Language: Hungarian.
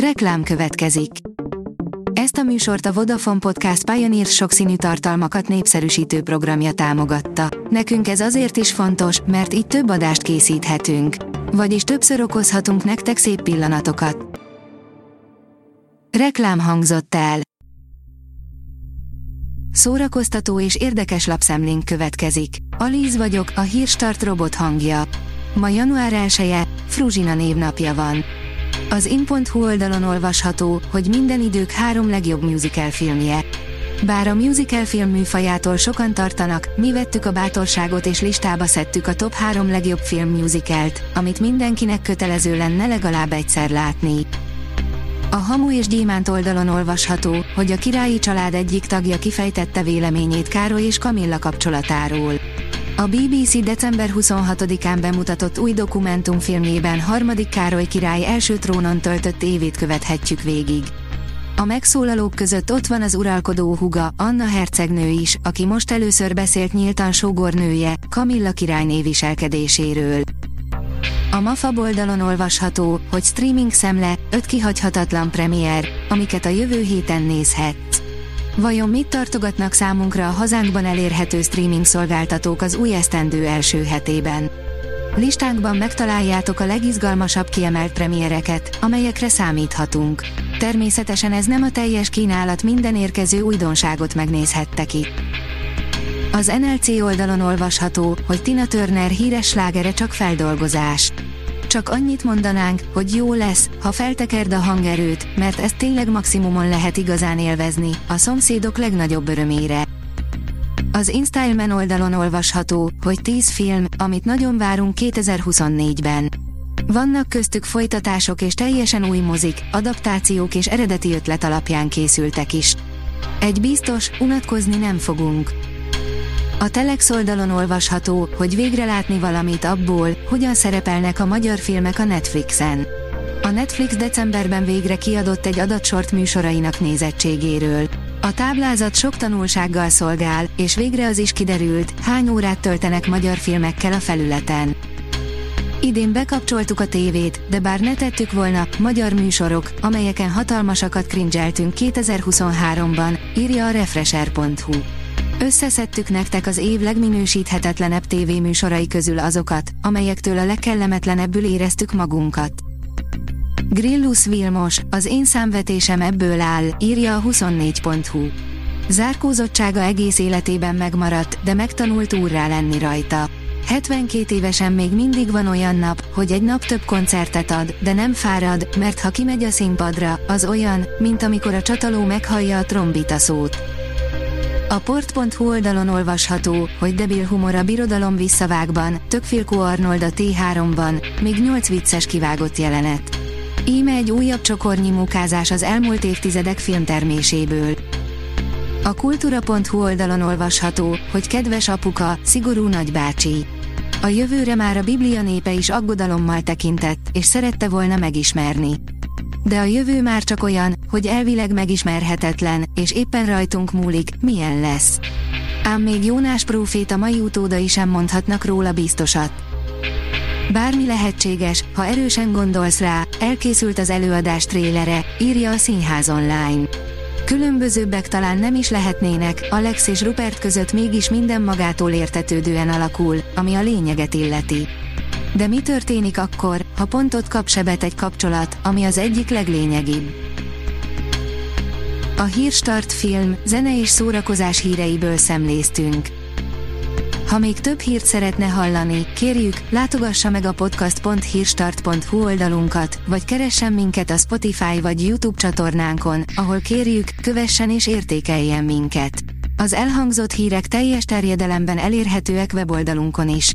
Reklám következik. Ezt a műsort a Vodafone Podcast Pioneer sokszínű tartalmakat népszerűsítő programja támogatta. Nekünk ez azért is fontos, mert így több adást készíthetünk. Vagyis többször okozhatunk nektek szép pillanatokat. Reklám hangzott el. Szórakoztató és érdekes lapszemlénk következik. Alíz vagyok, a hírstart robot hangja. Ma január 1 -e, Fruzsina névnapja van. Az in.hu oldalon olvasható, hogy minden idők három legjobb musical filmje. Bár a musical film műfajától sokan tartanak, mi vettük a bátorságot és listába szedtük a top három legjobb film musicalt, amit mindenkinek kötelező lenne legalább egyszer látni. A Hamu és Gyémánt oldalon olvasható, hogy a királyi család egyik tagja kifejtette véleményét Károly és Kamilla kapcsolatáról. A BBC december 26-án bemutatott új dokumentumfilmjében harmadik Károly király első trónon töltött évét követhetjük végig. A megszólalók között ott van az uralkodó huga, Anna hercegnő is, aki most először beszélt nyíltan sógornője, Kamilla királyné viselkedéséről. A MAFA oldalon olvasható, hogy streaming szemle, öt kihagyhatatlan premier, amiket a jövő héten nézhetsz. Vajon mit tartogatnak számunkra a hazánkban elérhető streaming szolgáltatók az új esztendő első hetében? Listánkban megtaláljátok a legizgalmasabb kiemelt premiereket, amelyekre számíthatunk. Természetesen ez nem a teljes kínálat minden érkező újdonságot megnézhettek itt. Az NLC oldalon olvasható, hogy Tina Turner híres slágere csak feldolgozás. Csak annyit mondanánk, hogy jó lesz, ha feltekerd a hangerőt, mert ezt tényleg maximumon lehet igazán élvezni, a szomszédok legnagyobb örömére. Az InStyleman oldalon olvasható, hogy 10 film, amit nagyon várunk 2024-ben. Vannak köztük folytatások és teljesen új mozik, adaptációk és eredeti ötlet alapján készültek is. Egy biztos, unatkozni nem fogunk. A Telex oldalon olvasható, hogy végre látni valamit abból, hogyan szerepelnek a magyar filmek a Netflixen. A Netflix decemberben végre kiadott egy adatsort műsorainak nézettségéről. A táblázat sok tanulsággal szolgál, és végre az is kiderült, hány órát töltenek magyar filmekkel a felületen. Idén bekapcsoltuk a tévét, de bár ne tettük volna, magyar műsorok, amelyeken hatalmasakat cringeltünk 2023-ban, írja a Refresher.hu. Összeszedtük nektek az év legminősíthetetlenebb tévéműsorai közül azokat, amelyektől a legkellemetlenebbül éreztük magunkat. Grillus Vilmos, az én számvetésem ebből áll, írja a 24.hu. Zárkózottsága egész életében megmaradt, de megtanult úrrá lenni rajta. 72 évesen még mindig van olyan nap, hogy egy nap több koncertet ad, de nem fárad, mert ha kimegy a színpadra, az olyan, mint amikor a csataló meghallja a trombita szót. A port.hu oldalon olvasható, hogy debil humor a birodalom visszavágban, Tökfilkó Arnold a T3-ban, még 8 vicces kivágott jelenet. Íme egy újabb csokornyi mukázás az elmúlt évtizedek filmterméséből. A kultúra.hu oldalon olvasható, hogy kedves apuka, szigorú nagybácsi. A jövőre már a Biblia népe is aggodalommal tekintett, és szerette volna megismerni de a jövő már csak olyan, hogy elvileg megismerhetetlen, és éppen rajtunk múlik, milyen lesz. Ám még Jónás próféta mai utódai sem mondhatnak róla biztosat. Bármi lehetséges, ha erősen gondolsz rá, elkészült az előadás trélere, írja a Színház online. Különbözőbbek talán nem is lehetnének, Alex és Rupert között mégis minden magától értetődően alakul, ami a lényeget illeti. De mi történik akkor, ha pontot kap sebet egy kapcsolat, ami az egyik leglényegibb? A Hírstart film, zene és szórakozás híreiből szemléztünk. Ha még több hírt szeretne hallani, kérjük, látogassa meg a podcast.hírstart.hu oldalunkat, vagy keressen minket a Spotify vagy YouTube csatornánkon, ahol kérjük, kövessen és értékeljen minket. Az elhangzott hírek teljes terjedelemben elérhetőek weboldalunkon is.